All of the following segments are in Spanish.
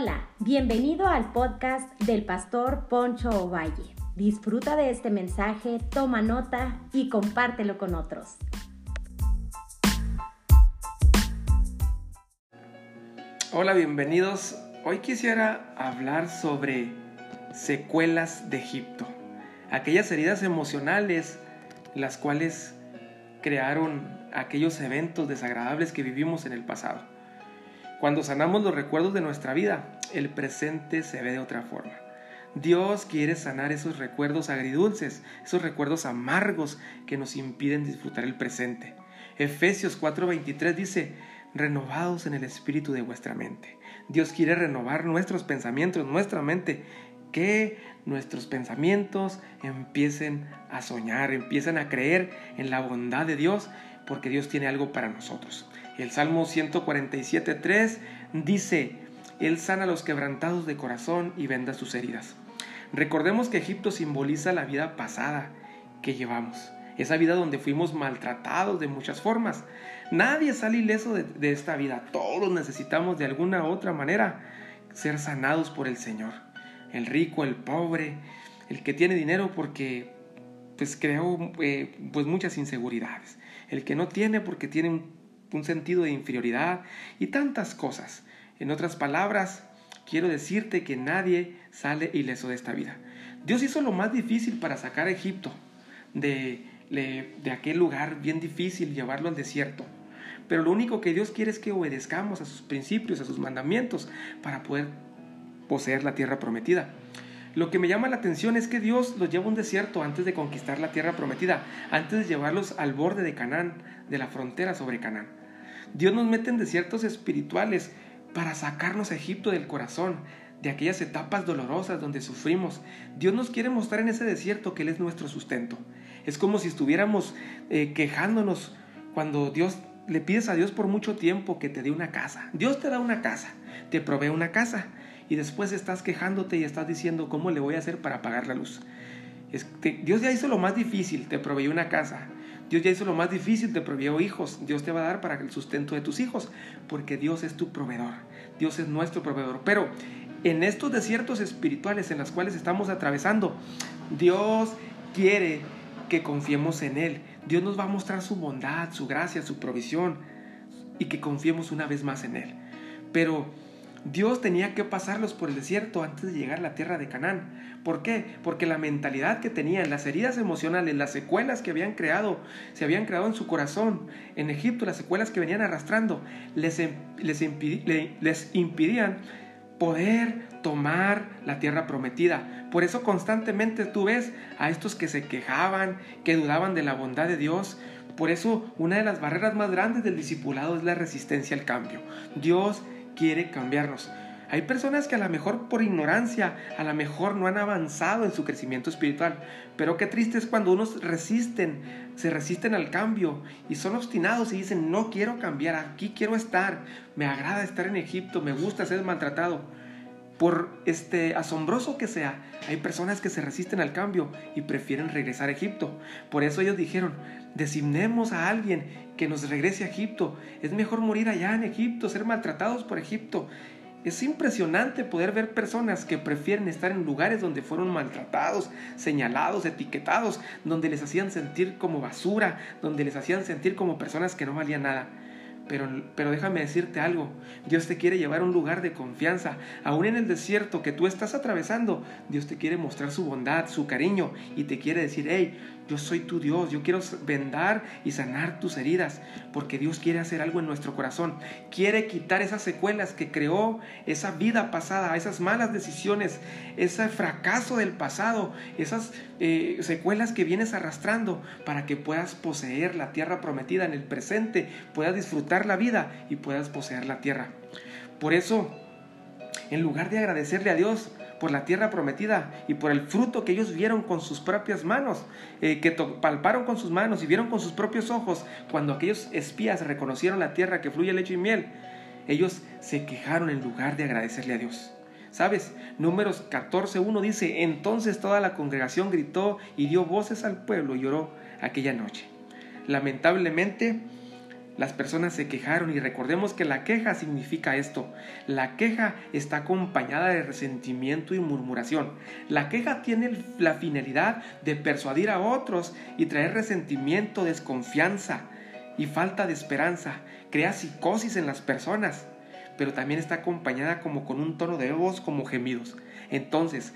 Hola, bienvenido al podcast del pastor Poncho Ovalle. Disfruta de este mensaje, toma nota y compártelo con otros. Hola, bienvenidos. Hoy quisiera hablar sobre secuelas de Egipto. Aquellas heridas emocionales las cuales crearon aquellos eventos desagradables que vivimos en el pasado. Cuando sanamos los recuerdos de nuestra vida, el presente se ve de otra forma. Dios quiere sanar esos recuerdos agridulces, esos recuerdos amargos que nos impiden disfrutar el presente. Efesios 4:23 dice, renovados en el espíritu de vuestra mente. Dios quiere renovar nuestros pensamientos, nuestra mente, que nuestros pensamientos empiecen a soñar, empiecen a creer en la bondad de Dios, porque Dios tiene algo para nosotros. El Salmo 147.3 dice, Él sana a los quebrantados de corazón y venda sus heridas. Recordemos que Egipto simboliza la vida pasada que llevamos, esa vida donde fuimos maltratados de muchas formas. Nadie sale ileso de, de esta vida, todos necesitamos de alguna u otra manera ser sanados por el Señor. El rico, el pobre, el que tiene dinero porque pues creó eh, pues muchas inseguridades. El que no tiene porque tiene un un sentido de inferioridad y tantas cosas. En otras palabras, quiero decirte que nadie sale ileso de esta vida. Dios hizo lo más difícil para sacar a Egipto de, de aquel lugar bien difícil, llevarlo al desierto. Pero lo único que Dios quiere es que obedezcamos a sus principios, a sus mandamientos, para poder poseer la tierra prometida. Lo que me llama la atención es que Dios los lleva a un desierto antes de conquistar la tierra prometida, antes de llevarlos al borde de Canaán, de la frontera sobre Canaán. Dios nos mete en desiertos espirituales para sacarnos a Egipto del corazón, de aquellas etapas dolorosas donde sufrimos. Dios nos quiere mostrar en ese desierto que Él es nuestro sustento. Es como si estuviéramos eh, quejándonos cuando Dios le pides a Dios por mucho tiempo que te dé una casa. Dios te da una casa, te provee una casa y después estás quejándote y estás diciendo cómo le voy a hacer para pagar la luz. Dios ya hizo lo más difícil, te proveyó una casa. Dios ya hizo lo más difícil, te proveyó hijos. Dios te va a dar para el sustento de tus hijos, porque Dios es tu proveedor. Dios es nuestro proveedor. Pero en estos desiertos espirituales en los cuales estamos atravesando, Dios quiere que confiemos en Él. Dios nos va a mostrar su bondad, su gracia, su provisión y que confiemos una vez más en Él. Pero Dios tenía que pasarlos por el desierto antes de llegar a la tierra de Canaán. ¿Por qué? Porque la mentalidad que tenían, las heridas emocionales, las secuelas que habían creado, se habían creado en su corazón. En Egipto, las secuelas que venían arrastrando, les, les, les impidían poder tomar la tierra prometida. Por eso constantemente tú ves a estos que se quejaban, que dudaban de la bondad de Dios. Por eso una de las barreras más grandes del discipulado es la resistencia al cambio. Dios quiere cambiarnos. Hay personas que a lo mejor por ignorancia, a lo mejor no han avanzado en su crecimiento espiritual, pero qué triste es cuando unos resisten, se resisten al cambio y son obstinados y dicen, no quiero cambiar, aquí quiero estar, me agrada estar en Egipto, me gusta ser maltratado. Por este asombroso que sea, hay personas que se resisten al cambio y prefieren regresar a Egipto. Por eso ellos dijeron, designemos a alguien que nos regrese a Egipto. Es mejor morir allá en Egipto, ser maltratados por Egipto. Es impresionante poder ver personas que prefieren estar en lugares donde fueron maltratados, señalados, etiquetados, donde les hacían sentir como basura, donde les hacían sentir como personas que no valían nada. Pero, déjame decirte algo, Dios te quiere llevar a un lugar de confianza. Aún en el desierto que tú estás atravesando, Dios te quiere mostrar su bondad, su cariño y te quiere decir, hey, yo soy tu Dios, yo quiero vendar y sanar tus heridas, porque Dios quiere hacer algo en nuestro corazón. Quiere quitar esas secuelas que creó esa vida pasada, esas malas decisiones, ese fracaso del pasado, esas eh, secuelas que vienes arrastrando para que puedas poseer la tierra prometida en el presente, puedas disfrutar la vida y puedas poseer la tierra. Por eso, en lugar de agradecerle a Dios, por la tierra prometida y por el fruto que ellos vieron con sus propias manos, eh, que palparon con sus manos y vieron con sus propios ojos, cuando aquellos espías reconocieron la tierra que fluye leche y miel, ellos se quejaron en lugar de agradecerle a Dios. ¿Sabes? Números 14.1 dice, entonces toda la congregación gritó y dio voces al pueblo y lloró aquella noche. Lamentablemente, Las personas se quejaron y recordemos que la queja significa esto. La queja está acompañada de resentimiento y murmuración. La queja tiene la finalidad de persuadir a otros y traer resentimiento, desconfianza y falta de esperanza. Crea psicosis en las personas, pero también está acompañada como con un tono de voz como gemidos. Entonces,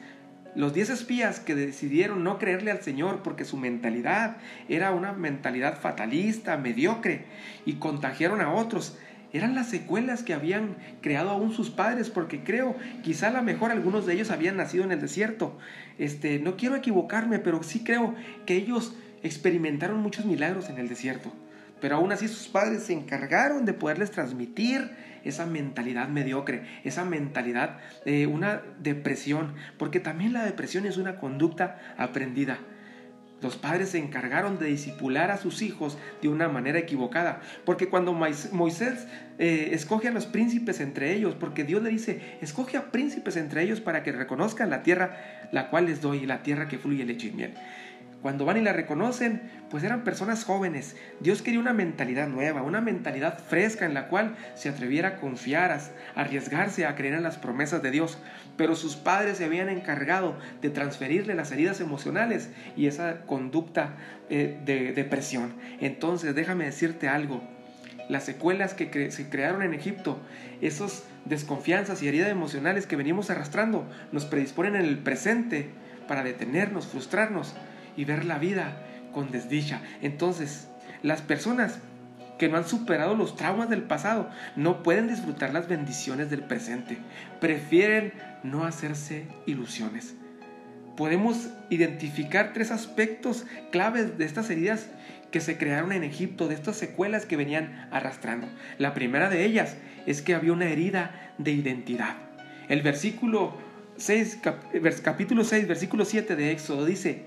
los diez espías que decidieron no creerle al Señor porque su mentalidad era una mentalidad fatalista, mediocre, y contagiaron a otros, eran las secuelas que habían creado aún sus padres, porque creo, quizá a lo mejor algunos de ellos habían nacido en el desierto. Este, no quiero equivocarme, pero sí creo que ellos experimentaron muchos milagros en el desierto. Pero aún así sus padres se encargaron de poderles transmitir esa mentalidad mediocre, esa mentalidad de una depresión, porque también la depresión es una conducta aprendida. Los padres se encargaron de disipular a sus hijos de una manera equivocada, porque cuando Moisés eh, escoge a los príncipes entre ellos, porque Dios le dice, escoge a príncipes entre ellos para que reconozcan la tierra la cual les doy, la tierra que fluye leche y. Cuando van y la reconocen, pues eran personas jóvenes. Dios quería una mentalidad nueva, una mentalidad fresca en la cual se atreviera a confiar, a arriesgarse a creer en las promesas de Dios. Pero sus padres se habían encargado de transferirle las heridas emocionales y esa conducta eh, de depresión. Entonces, déjame decirte algo. Las secuelas que se crearon en Egipto, esos desconfianzas y heridas emocionales que venimos arrastrando, nos predisponen en el presente para detenernos, frustrarnos y ver la vida con desdicha. Entonces, las personas que no han superado los traumas del pasado no pueden disfrutar las bendiciones del presente. Prefieren no hacerse ilusiones. Podemos identificar tres aspectos claves de estas heridas que se crearon en Egipto, de estas secuelas que venían arrastrando. La primera de ellas es que había una herida de identidad. El versículo 6, capítulo 6, versículo 7 de Éxodo dice,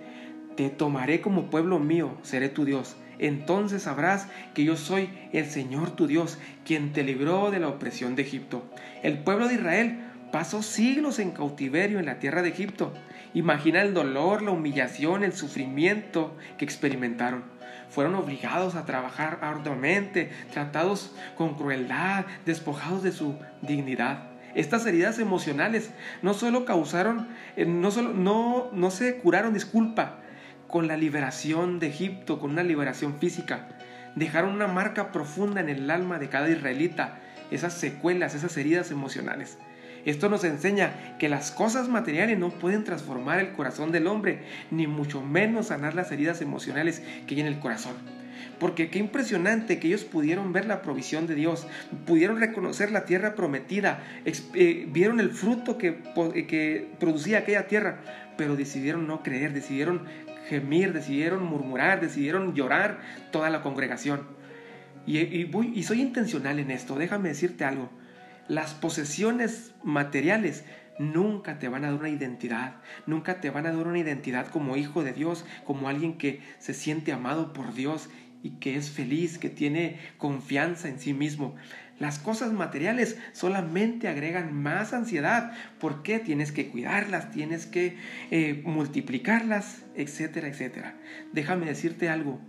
te tomaré como pueblo mío, seré tu Dios. Entonces sabrás que yo soy el Señor tu Dios, quien te libró de la opresión de Egipto. El pueblo de Israel pasó siglos en cautiverio en la tierra de Egipto. Imagina el dolor, la humillación, el sufrimiento que experimentaron. Fueron obligados a trabajar arduamente, tratados con crueldad, despojados de su dignidad. Estas heridas emocionales no solo causaron, eh, no, solo, no, no se curaron, disculpa, con la liberación de Egipto, con una liberación física. Dejaron una marca profunda en el alma de cada israelita, esas secuelas, esas heridas emocionales. Esto nos enseña que las cosas materiales no pueden transformar el corazón del hombre, ni mucho menos sanar las heridas emocionales que hay en el corazón. Porque qué impresionante que ellos pudieron ver la provisión de Dios, pudieron reconocer la tierra prometida, eh, vieron el fruto que, que producía aquella tierra, pero decidieron no creer, decidieron gemir, decidieron murmurar, decidieron llorar toda la congregación. Y, soy intencional en esto, déjame decirte algo. Las posesiones materiales nunca te van a dar una identidad, nunca te van a dar una identidad como hijo de Dios, como alguien que se siente amado por Dios y que es feliz, que tiene confianza en sí mismo. Las cosas materiales solamente agregan más ansiedad porque tienes que cuidarlas, tienes que eh, multiplicarlas, etcétera, etcétera. Déjame decirte algo.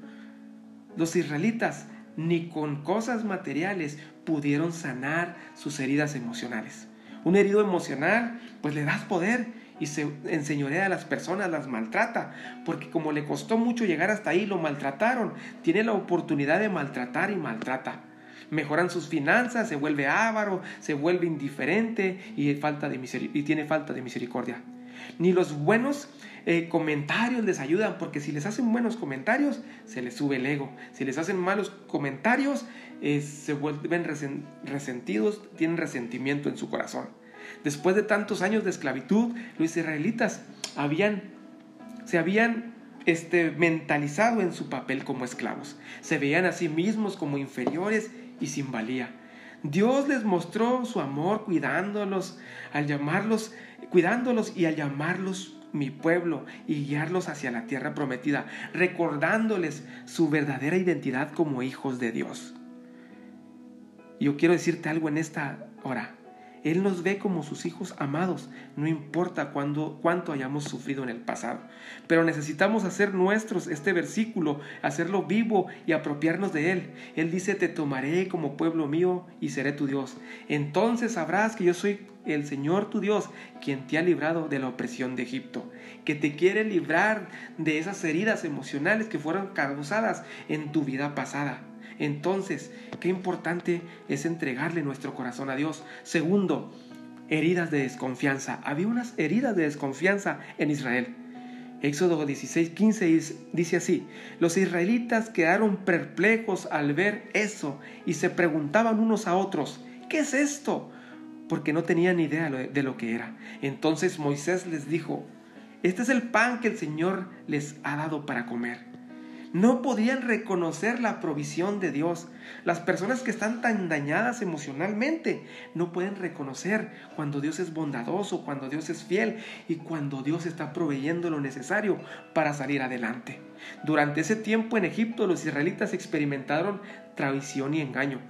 Los israelitas ni con cosas materiales pudieron sanar sus heridas emocionales. Un herido emocional, pues le das poder y se enseñorea a las personas, las maltrata, porque como le costó mucho llegar hasta ahí, lo maltrataron, tiene la oportunidad de maltratar y maltrata mejoran sus finanzas, se vuelve avaro, se vuelve indiferente y, falta de y tiene falta de misericordia. Ni los buenos eh, comentarios les ayudan, porque si les hacen buenos comentarios, se les sube el ego. Si les hacen malos comentarios, eh, se vuelven resentidos, tienen resentimiento en su corazón. Después de tantos años de esclavitud, los israelitas habían, se habían este, mentalizado en su papel como esclavos. Se veían a sí mismos como inferiores y sin valía. Dios les mostró su amor cuidándolos, al llamarlos, cuidándolos y al llamarlos mi pueblo y guiarlos hacia la tierra prometida, recordándoles su verdadera identidad como hijos de Dios. Yo quiero decirte algo en esta hora. Él nos ve como sus hijos amados, no importa cuándo, cuánto hayamos sufrido en el pasado. Pero necesitamos hacer nuestros este versículo, hacerlo vivo y apropiarnos de Él. Él dice, te tomaré como pueblo mío y seré tu Dios. Entonces sabrás que yo soy el Señor tu Dios, quien te ha librado de la opresión de Egipto, que te quiere librar de esas heridas emocionales que fueron causadas en tu vida pasada. Entonces, qué importante es entregarle nuestro corazón a Dios. Segundo, heridas de desconfianza. Había unas heridas de desconfianza en Israel. Éxodo 16, 15 dice así, los israelitas quedaron perplejos al ver eso y se preguntaban unos a otros, ¿qué es esto? Porque no tenían idea de lo que era. Entonces Moisés les dijo, este es el pan que el Señor les ha dado para comer no podían reconocer la provisión de Dios. Las personas que están tan dañadas emocionalmente no pueden reconocer cuando Dios es bondadoso, cuando Dios es fiel y cuando Dios está proveyendo lo necesario para salir adelante. Durante ese tiempo en Egipto los israelitas experimentaron traición y engaño.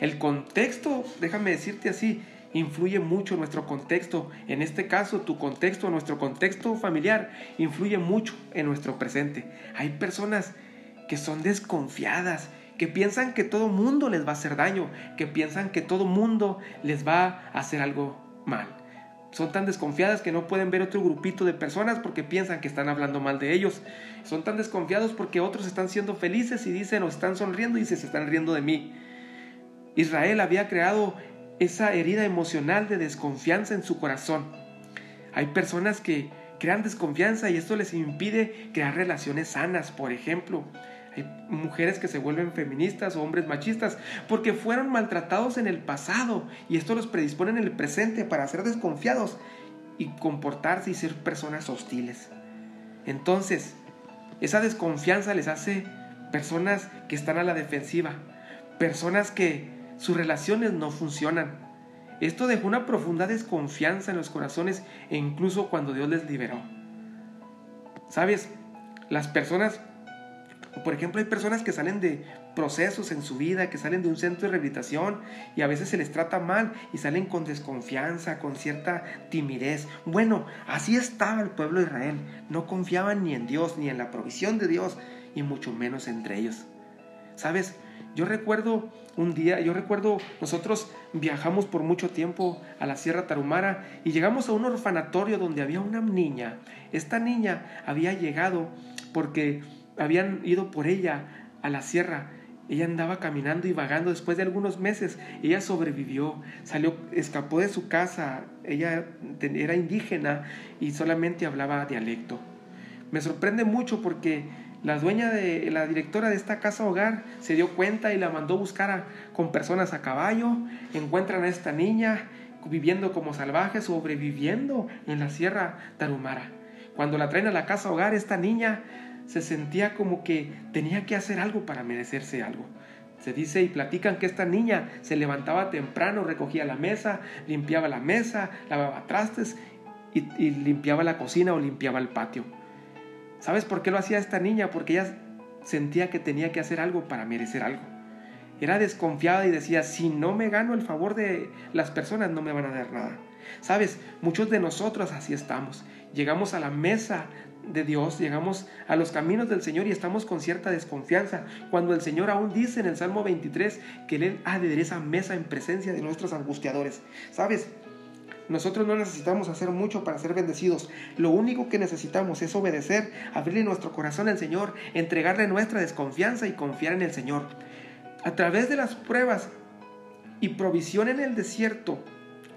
El contexto, déjame decirte así, influye mucho nuestro contexto. En este caso, tu contexto, nuestro contexto familiar, influye mucho en nuestro presente. Hay personas que son desconfiadas, que piensan que todo mundo les va a hacer daño, que piensan que todo mundo les va a hacer algo mal. Son tan desconfiadas que no pueden ver otro grupito de personas porque piensan que están hablando mal de ellos. Son tan desconfiados porque otros están siendo felices y dicen o están sonriendo y se están riendo de mí. Israel había creado esa herida emocional de desconfianza en su corazón. Hay personas que crean desconfianza y esto les impide crear relaciones sanas, por ejemplo. Hay mujeres que se vuelven feministas o hombres machistas porque fueron maltratados en el pasado y esto los predispone en el presente para ser desconfiados y comportarse y ser personas hostiles. Entonces, esa desconfianza les hace personas que están a la defensiva, personas que sus relaciones no funcionan. Esto dejó una profunda desconfianza en los corazones e incluso cuando Dios les liberó. ¿Sabes? Las personas, por ejemplo, hay personas que salen de procesos en su vida, que salen de un centro de rehabilitación y a veces se les trata mal y salen con desconfianza, con cierta timidez. Bueno, así estaba el pueblo de Israel. No confiaban ni en Dios, ni en la provisión de Dios, y mucho menos entre ellos. ¿Sabes? Yo recuerdo un día, yo recuerdo, nosotros viajamos por mucho tiempo a la Sierra Tarumara y llegamos a un orfanatorio donde había una niña. Esta niña había llegado porque habían ido por ella a la sierra. Ella andaba caminando y vagando después de algunos meses. Ella sobrevivió, salió, escapó de su casa. Ella era indígena y solamente hablaba dialecto. Me sorprende mucho porque la dueña de la directora de esta casa hogar se dio cuenta y la mandó buscar con personas a caballo. Encuentran a esta niña viviendo como salvaje, sobreviviendo en la sierra Tarumara. Cuando la traen a la casa hogar, esta niña se sentía como que tenía que hacer algo para merecerse algo. Se dice y platican que esta niña se levantaba temprano, recogía la mesa, limpiaba la mesa, lavaba trastes y, y limpiaba la cocina o limpiaba el patio. ¿Sabes por qué lo hacía esta niña? Porque ella sentía que tenía que hacer algo para merecer algo. Era desconfiada y decía, si no me gano el favor de las personas, no me van a dar nada. Sabes, muchos de nosotros así estamos. Llegamos a la mesa de Dios, llegamos a los caminos del Señor y estamos con cierta desconfianza, cuando el Señor aún dice en el Salmo 23 que Él ha de esa mesa en presencia de nuestros angustiadores. ¿Sabes? Nosotros no necesitamos hacer mucho para ser bendecidos. Lo único que necesitamos es obedecer, abrirle nuestro corazón al Señor, entregarle nuestra desconfianza y confiar en el Señor. A través de las pruebas y provisión en el desierto,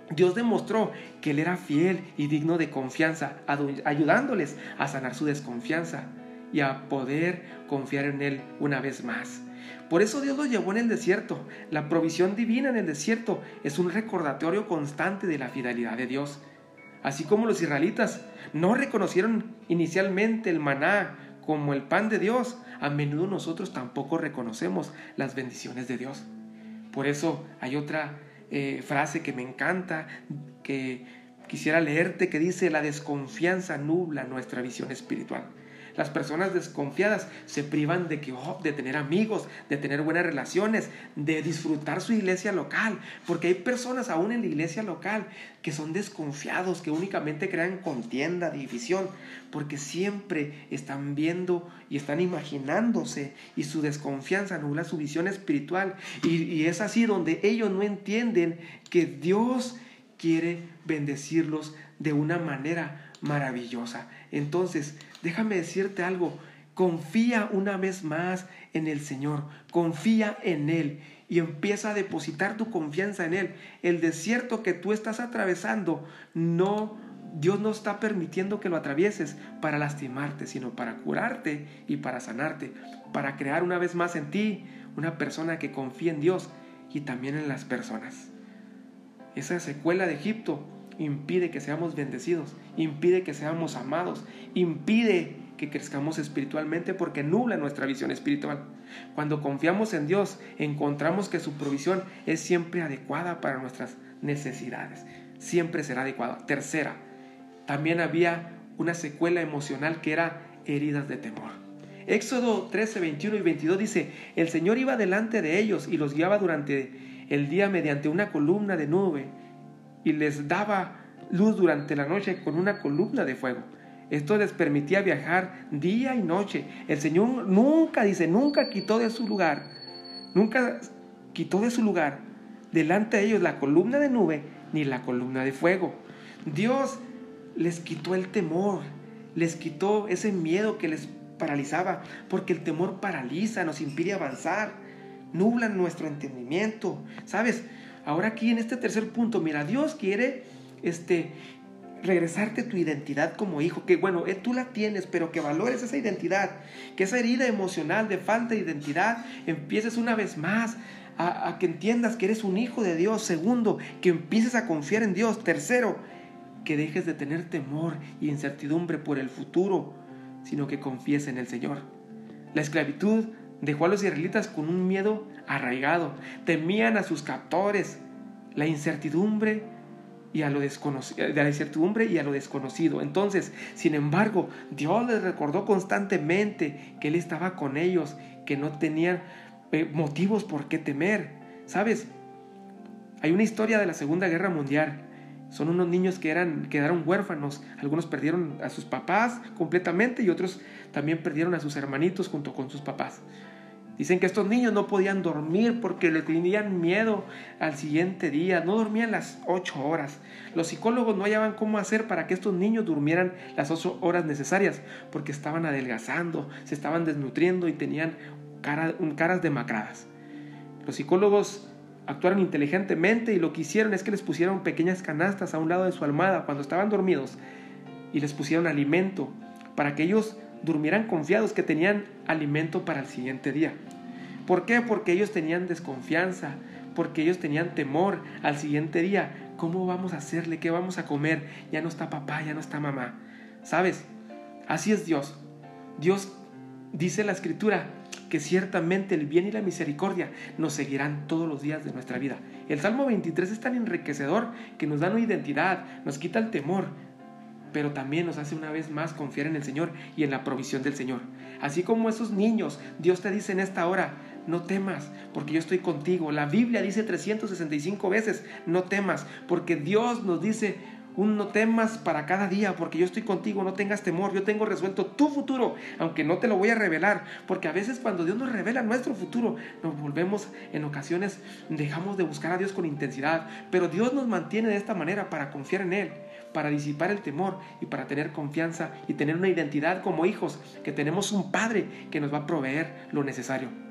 Dios demostró que Él era fiel y digno de confianza, ayudándoles a sanar su desconfianza y a poder confiar en Él una vez más. Por eso Dios los llevó en el desierto. La provisión divina en el desierto es un recordatorio constante de la fidelidad de Dios. Así como los israelitas no reconocieron inicialmente el maná como el pan de Dios, a menudo nosotros tampoco reconocemos las bendiciones de Dios. Por eso hay otra eh, frase que me encanta, que quisiera leerte, que dice, la desconfianza nubla nuestra visión espiritual. Las personas desconfiadas se privan de, que, oh, de tener amigos, de tener buenas relaciones, de disfrutar su iglesia local, porque hay personas aún en la iglesia local que son desconfiados, que únicamente crean contienda, división, porque siempre están viendo y están imaginándose y su desconfianza nubla su visión espiritual. Y, y es así donde ellos no entienden que Dios quiere bendecirlos de una manera maravillosa. Entonces, déjame decirte algo, confía una vez más en el Señor, confía en Él y empieza a depositar tu confianza en Él. El desierto que tú estás atravesando, no, Dios no está permitiendo que lo atravieses para lastimarte, sino para curarte y para sanarte, para crear una vez más en ti una persona que confía en Dios y también en las personas. Esa secuela de Egipto impide que seamos bendecidos, impide que seamos amados, impide que crezcamos espiritualmente porque nubla nuestra visión espiritual. Cuando confiamos en Dios, encontramos que su provisión es siempre adecuada para nuestras necesidades. Siempre será adecuada. Tercera, también había una secuela emocional que era heridas de temor. Éxodo 13, 21 y 22 dice, el Señor iba delante de ellos y los guiaba durante el día mediante una columna de nube y les daba luz durante la noche con una columna de fuego. Esto les permitía viajar día y noche. El Señor nunca, dice, nunca quitó de su lugar, nunca quitó de su lugar delante de ellos la columna de nube ni la columna de fuego. Dios les quitó el temor, les quitó ese miedo que les paralizaba, porque el temor paraliza, nos impide avanzar, nubla nuestro entendimiento. ¿Sabes? Ahora aquí en este tercer punto, mira, Dios quiere este, regresarte tu identidad como hijo, que bueno, eh, tú la tienes, pero que valores esa identidad, que esa herida emocional de falta de identidad empieces una vez más a, que entiendas que eres un hijo de Dios. Segundo, que empieces a confiar en Dios. Tercero, que dejes de tener temor y incertidumbre por el futuro, sino que confíes en el Señor. La esclavitud dejó a los israelitas con un miedo arraigado. Temían a sus captores, la incertidumbre y a lo desconocido, de la incertidumbre y a lo desconocido. Entonces, sin embargo, Dios les recordó constantemente que Él estaba con ellos, que no tenían eh, motivos por qué temer. ¿Sabes? Hay una historia de la Segunda Guerra Mundial. Son unos niños que eran, quedaron huérfanos. Algunos perdieron a sus papás completamente y otros también perdieron a sus hermanitos junto con sus papás. Dicen que estos niños no podían dormir porque le tenían miedo al siguiente día, no dormían las ocho horas. Los psicólogos no hallaban cómo hacer para que estos niños durmieran las ocho horas necesarias porque estaban adelgazando, se estaban desnutriendo y tenían caras demacradas. Los psicólogos actuaron inteligentemente y lo que hicieron es que les pusieron pequeñas canastas a un lado de su almohada cuando estaban dormidos y les pusieron alimento para que ellos durmieran confiados que tenían alimento para el siguiente día. ¿Por qué? Porque ellos tenían desconfianza, porque ellos tenían temor al siguiente día. ¿Cómo vamos a hacerle? ¿Qué vamos a comer? Ya no está papá, ya no está mamá. ¿Sabes? Así es Dios. Dios dice la escritura que ciertamente el bien y la misericordia nos seguirán todos los días de nuestra vida. El Salmo 23 es tan enriquecedor que nos da una identidad, nos quita el temor, pero también nos hace una vez más confiar en el Señor y en la provisión del Señor. Así como esos niños, Dios te dice en esta hora, no temas, porque yo estoy contigo. La Biblia dice 365 veces, no temas, porque Dios nos dice, un no temas para cada día, porque yo estoy contigo, no tengas temor, yo tengo resuelto tu futuro, aunque no te lo voy a revelar, porque a veces cuando Dios nos revela nuestro futuro, nos volvemos en ocasiones, dejamos de buscar a Dios con intensidad, pero Dios nos mantiene de esta manera para confiar en Él para disipar el temor y para tener confianza y tener una identidad como hijos, que tenemos un Padre que nos va a proveer lo necesario.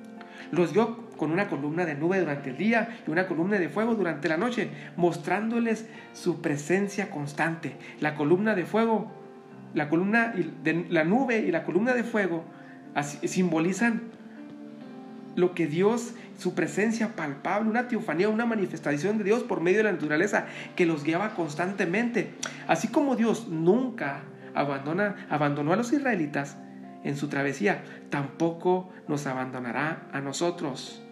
Los dio con una columna de nube durante el día y una columna de fuego durante la noche, mostrándoles su presencia constante. La columna de fuego, la columna de la nube y la columna de fuego simbolizan lo que Dios, su presencia palpable, una teofanía, una manifestación de Dios por medio de la naturaleza que los guiaba constantemente. Así como Dios nunca abandona, abandonó a los israelitas, en su travesía, tampoco nos abandonará a nosotros.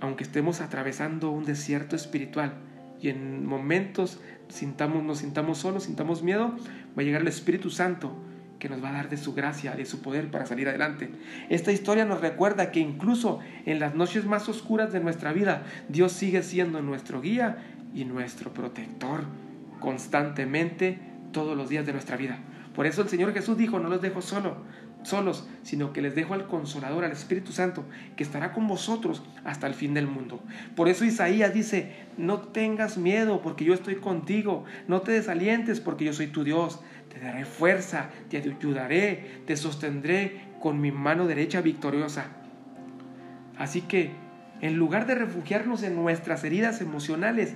Aunque estemos atravesando un desierto espiritual y en momentos sintamos, nos sintamos solos, sintamos miedo, va a llegar el Espíritu Santo que nos va a dar de su gracia, de su poder para salir adelante. Esta historia nos recuerda que incluso en las noches más oscuras de nuestra vida, Dios sigue siendo nuestro guía y nuestro protector constantemente todos los días de nuestra vida. Por eso el Señor Jesús dijo, no los dejo solo, solos, sino que les dejo al Consolador, al Espíritu Santo, que estará con vosotros hasta el fin del mundo. Por eso Isaías dice, no tengas miedo porque yo estoy contigo, no te desalientes porque yo soy tu Dios, te daré fuerza, te ayudaré, te sostendré con mi mano derecha victoriosa. Así que, en lugar de refugiarnos en nuestras heridas emocionales,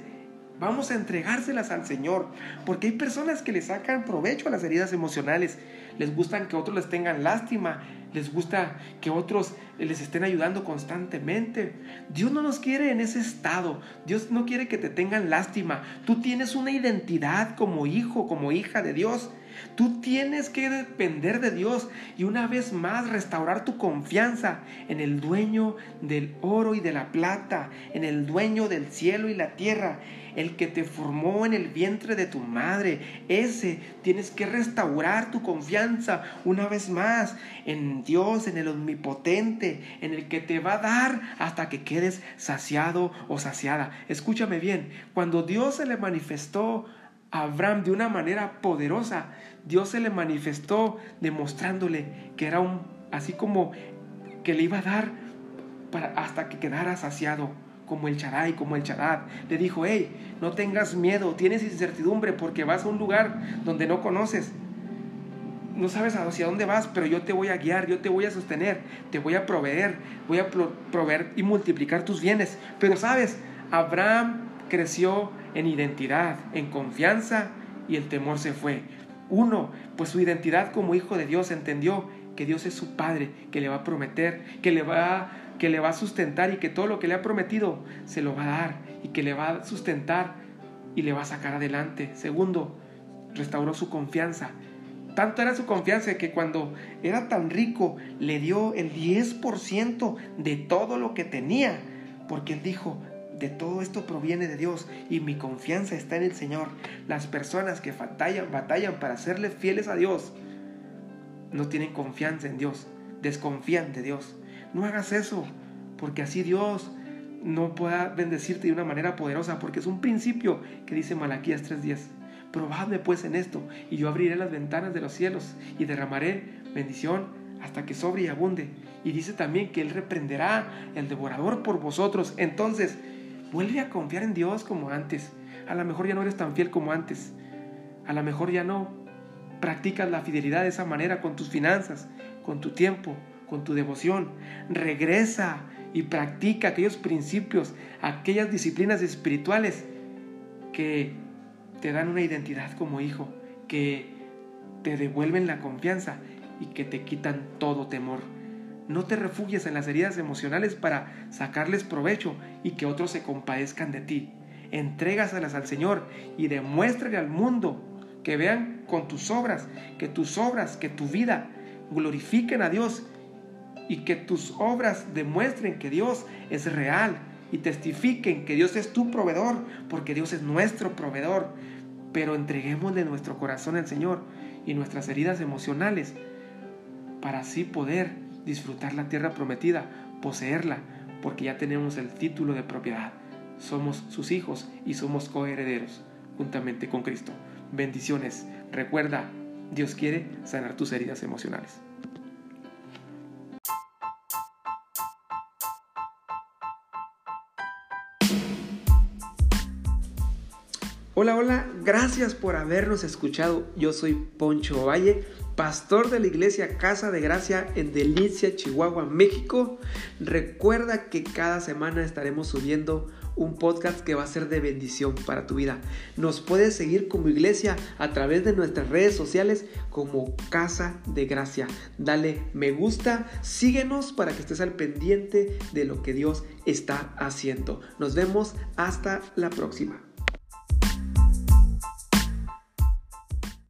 Vamos a entregárselas al Señor, porque hay personas que le sacan provecho a las heridas emocionales. Les gustan que otros les tengan lástima, les gusta que otros les estén ayudando constantemente. Dios no nos quiere en ese estado. Dios no quiere que te tengan lástima. Tú tienes una identidad como hijo, como hija de Dios. Tú tienes que depender de Dios y una vez más restaurar tu confianza en el dueño del oro y de la plata, en el dueño del cielo y la tierra, el que te formó en el vientre de tu madre. Ese tienes que restaurar tu confianza una vez más en Dios, en el omnipotente, en el que te va a dar hasta que quedes saciado o saciada. Escúchame bien, cuando Dios se le manifestó Abraham de una manera poderosa, Dios se le manifestó demostrándole que era un, así como que le iba a dar para, hasta que quedara saciado, como el Charay, como el Charat. Le dijo, hey, no tengas miedo, tienes incertidumbre porque vas a un lugar donde no conoces. No sabes hacia dónde vas, pero yo te voy a guiar, yo te voy a sostener, te voy a proveer, voy a proveer y multiplicar tus bienes. Pero sabes, Abraham creció en identidad, en confianza y el temor se fue. Uno, pues su identidad como hijo de Dios entendió que Dios es su padre, que le va a prometer, que le va, que le va a sustentar y que todo lo que le ha prometido se lo va a dar y que le va a sustentar y le va a sacar adelante. Segundo, restauró su confianza. Tanto era su confianza que cuando era tan rico le dio el 10% de todo lo que tenía, porque él dijo, de todo esto proviene de Dios y mi confianza está en el Señor. Las personas que batallan, batallan para serle fieles a Dios no tienen confianza en Dios, desconfían de Dios. No hagas eso, porque así Dios no pueda bendecirte de una manera poderosa, porque es un principio que dice Malaquías 3:10. Probadme pues en esto, y yo abriré las ventanas de los cielos y derramaré bendición hasta que sobre y abunde. Y dice también que Él reprenderá el devorador por vosotros. Entonces, Vuelve a confiar en Dios como antes. A lo mejor ya no eres tan fiel como antes. A lo mejor ya no practicas la fidelidad de esa manera con tus finanzas, con tu tiempo, con tu devoción. Regresa y practica aquellos principios, aquellas disciplinas espirituales que te dan una identidad como hijo, que te devuelven la confianza y que te quitan todo temor. No te refugies en las heridas emocionales para sacarles provecho y que otros se compadezcan de ti. Entrégaselas al Señor y demuéstrale al mundo que vean con tus obras, que tus obras, que tu vida glorifiquen a Dios y que tus obras demuestren que Dios es real y testifiquen que Dios es tu proveedor, porque Dios es nuestro proveedor. Pero entreguémosle nuestro corazón al Señor y nuestras heridas emocionales para así poder disfrutar la tierra prometida, poseerla, porque ya tenemos el título de propiedad. Somos sus hijos y somos coherederos juntamente con Cristo. Bendiciones. Recuerda, Dios quiere sanar tus heridas emocionales. Hola, hola, gracias por habernos escuchado. Yo soy Poncho Valle pastor de la iglesia Casa de Gracia en Delicia, Chihuahua, México. Recuerda que cada semana estaremos subiendo un podcast que va a ser de bendición para tu vida. Nos puedes seguir como iglesia a través de nuestras redes sociales como Casa de Gracia. Dale me gusta, síguenos para que estés al pendiente de lo que Dios está haciendo. Nos vemos hasta la próxima.